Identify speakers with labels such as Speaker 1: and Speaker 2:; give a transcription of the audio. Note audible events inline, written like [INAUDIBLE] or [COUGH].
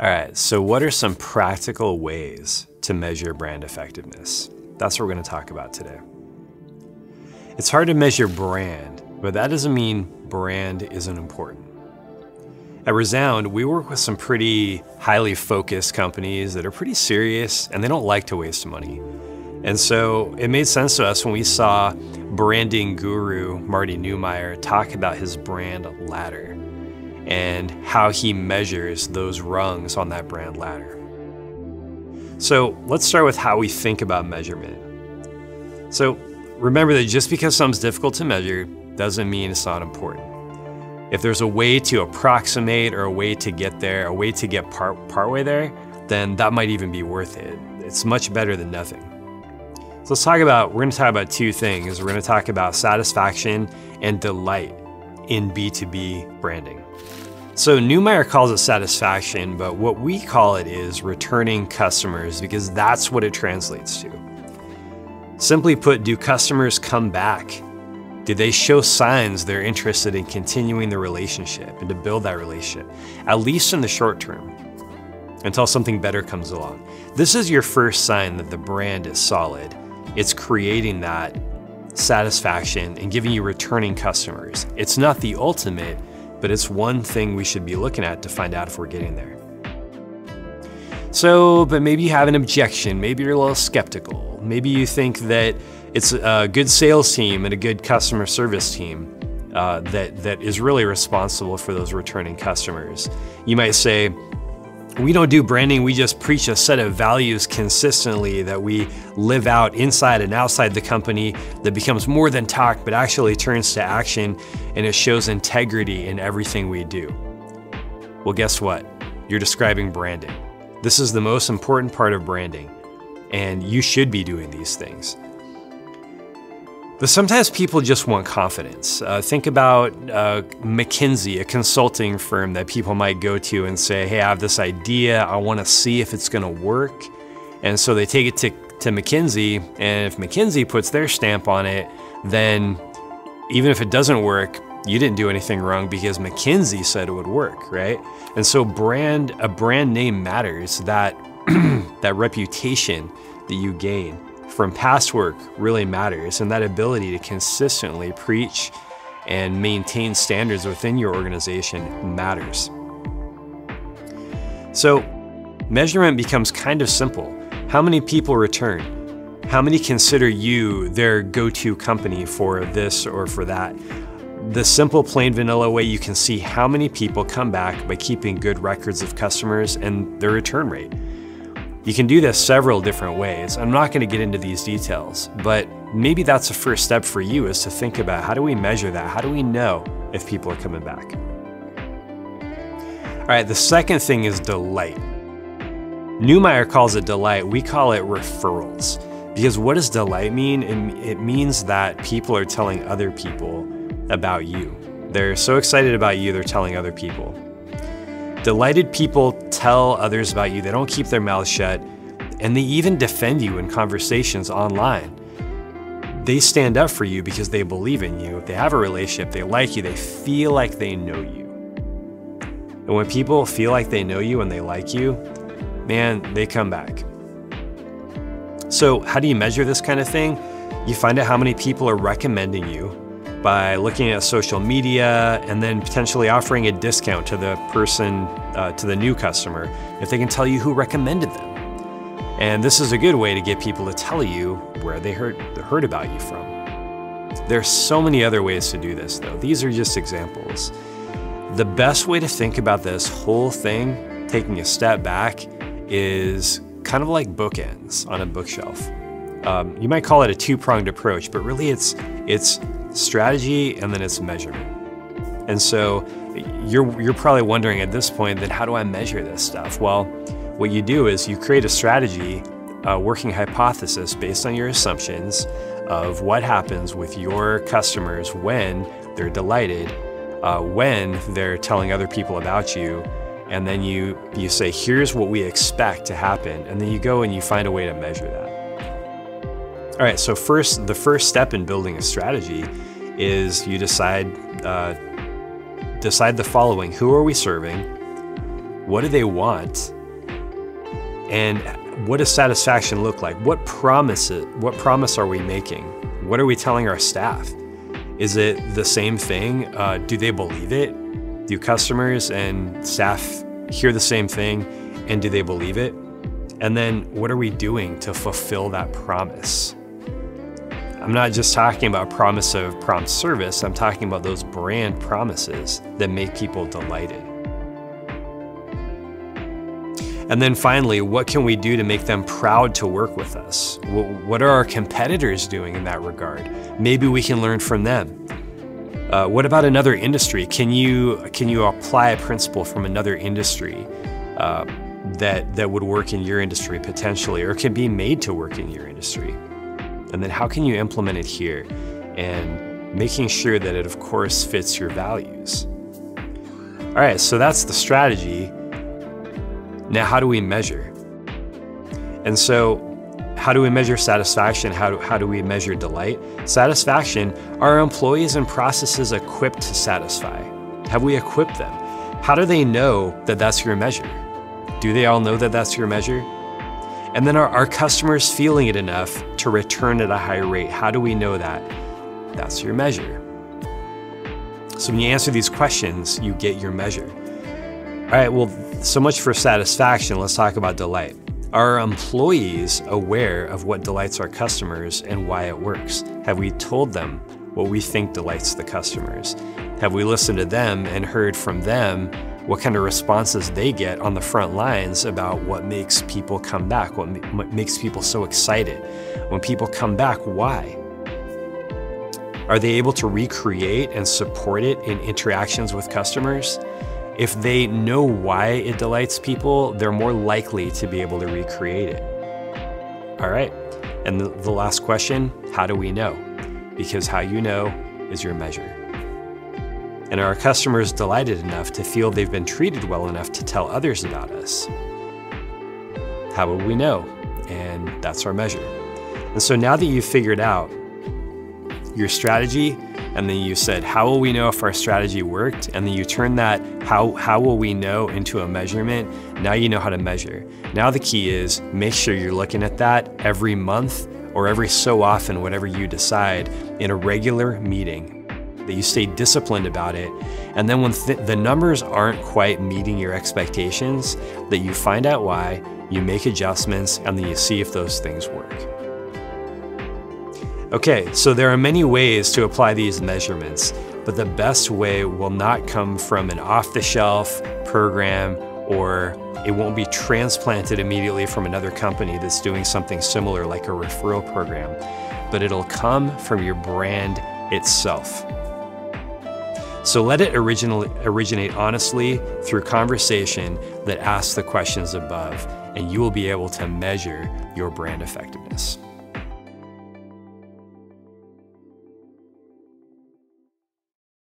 Speaker 1: All right, so what are some practical ways to measure brand effectiveness? That's what we're to talk about today. It's hard to measure brand, but that doesn't mean brand isn't important. At Resound, we work with some pretty highly focused companies that are pretty serious and they don't like to waste money. And so it made sense to us when we saw branding guru Marty Neumeier talk about his brand ladder and how he measures those rungs on that brand ladder. So let's start with how we think about measurement. So remember that just because something's difficult to measure doesn't mean it's not important. If there's a way to approximate or a way to get there, a way to get part partway there, then that might even be worth it. It's much better than nothing. So let's talk about, we're gonna talk about two things. We're gonna talk about satisfaction and delight in B2B branding. So Neumeier calls it satisfaction, but what we call it is returning customers because that's what it translates to. Simply put, do customers come back? Do they show signs they're interested in continuing the relationship and to build that relationship, at least in the short term, until something better comes along? This is your first sign that the brand is solid. It's creating that satisfaction and giving you returning customers. It's not the ultimate, but it's one thing we should be looking at to find out if we're getting there. So, but maybe you have an objection, maybe you're a little skeptical, maybe you think that it's a good sales team and a good customer service team uh, that, that is really responsible for those returning customers. You might say, we don't do branding, we just preach a set of values consistently that we live out inside and outside the company that becomes more than talk, but actually turns to action and it shows integrity in everything we do. Well, guess what? You're describing branding. This is the most important part of branding, and you should be doing these things. But sometimes people just want confidence. Uh, think about uh, McKinsey, a consulting firm that people might go to and say, Hey, I have this idea. I want to see if it's to work. And so they take it to, to McKinsey. And if McKinsey puts their stamp on it, then even if it doesn't work, you didn't do anything wrong because McKinsey said it would work, right? And so brand a brand name matters. That [CLEARS THROAT] that reputation that you gain from past work really matters, and that ability to consistently preach and maintain standards within your organization matters. So, measurement becomes kind of simple. How many people return? How many consider you their go to company for this or for that? The simple, plain vanilla way you can see how many people come back by keeping good records of customers and their return rate. You can do this several different ways. I'm not going to get into these details, but maybe that's the first step for you is to think about how do we measure that? How do we know if people are coming back? All right, the second thing is delight. Neumeier calls it delight. We call it referrals. Because what does delight mean? It means that people are telling other people about you. They're so excited about you, they're telling other people. Delighted people tell others about you, they don't keep their mouths shut, and they even defend you in conversations online. They stand up for you because they believe in you. They have a relationship, they like you, they feel like they know you. And when people feel like they know you and they like you, man, they come back. So, how do you measure this kind of thing? You find out how many people are recommending you by looking at social media and then potentially offering a discount to the person, uh, to the new customer, if they can tell you who recommended them. And this is a good way to get people to tell you where they heard, heard about you from. There's so many other ways to do this, though. These are just examples. The best way to think about this whole thing, taking a step back, is kind of like bookends on a bookshelf. Um, you might call it a two-pronged approach, but really it's it's strategy and then it's measurement. And so you're, you're probably wondering at this point, then how do I measure this stuff? Well, what you do is you create a strategy, a working hypothesis based on your assumptions of what happens with your customers when they're delighted, uh, when they're telling other people about you, and then you you say, here's what we expect to happen, and then you go and you find a way to measure that. All right, so first, the first step in building a strategy is you decide uh, decide the following: Who are we serving? What do they want? And what does satisfaction look like? What promises what promise are we making? What are we telling our staff? Is it the same thing? Uh, do they believe it? Do customers and staff hear the same thing and do they believe it? And then what are we doing to fulfill that promise? I'm not just talking about promise of prompt service, I'm talking about those brand promises that make people delighted. And then finally, what can we do to make them proud to work with us? What are our competitors doing in that regard? Maybe we can learn from them. Uh, what about another industry? Can you can you apply a principle from another industry uh, that that would work in your industry potentially, or can be made to work in your industry? And then how can you implement it here, and making sure that it of course fits your values. All right, so that's the strategy. Now, how do we measure? And so how do we measure satisfaction? How do, how do we measure delight? Satisfaction are employees and processes equipped to satisfy? Have we equipped them? How do they know that that's your measure? Do they all know that that's your measure? And then are our customers feeling it enough to return at a high rate? How do we know that? That's your measure. So when you answer these questions, you get your measure. All right, well, so much for satisfaction. Let's talk about delight. Are employees aware of what delights our customers and why it works? Have we told them what we think delights the customers? Have we listened to them and heard from them what kind of responses they get on the front lines about what makes people come back, what, what makes people so excited? When people come back, why? Are they able to recreate and support it in interactions with customers? If they know why it delights people, they're more likely to be able to recreate it. All right. And the, the last question how do we know? Because how you know is your measure. And are our customers delighted enough to feel they've been treated well enough to tell others about us? How will we know? And that's our measure. And so now that you've figured out your strategy and then you said, how will we know if our strategy worked? And then you turn that, how, how will we know, into a measurement. Now you know how to measure. Now the key is make sure you're looking at that every month or every so often, whatever you decide, in a regular meeting that you stay disciplined about it. And then when th the numbers aren't quite meeting your expectations, that you find out why, you make adjustments, and then you see if those things work. Okay, so there are many ways to apply these measurements, but the best way will not come from an off-the-shelf program or it won't be transplanted immediately from another company that's doing something similar like a referral program, but it'll come from your brand itself. So let it originate honestly through conversation that asks the questions above, and you will be able to measure your brand effectiveness.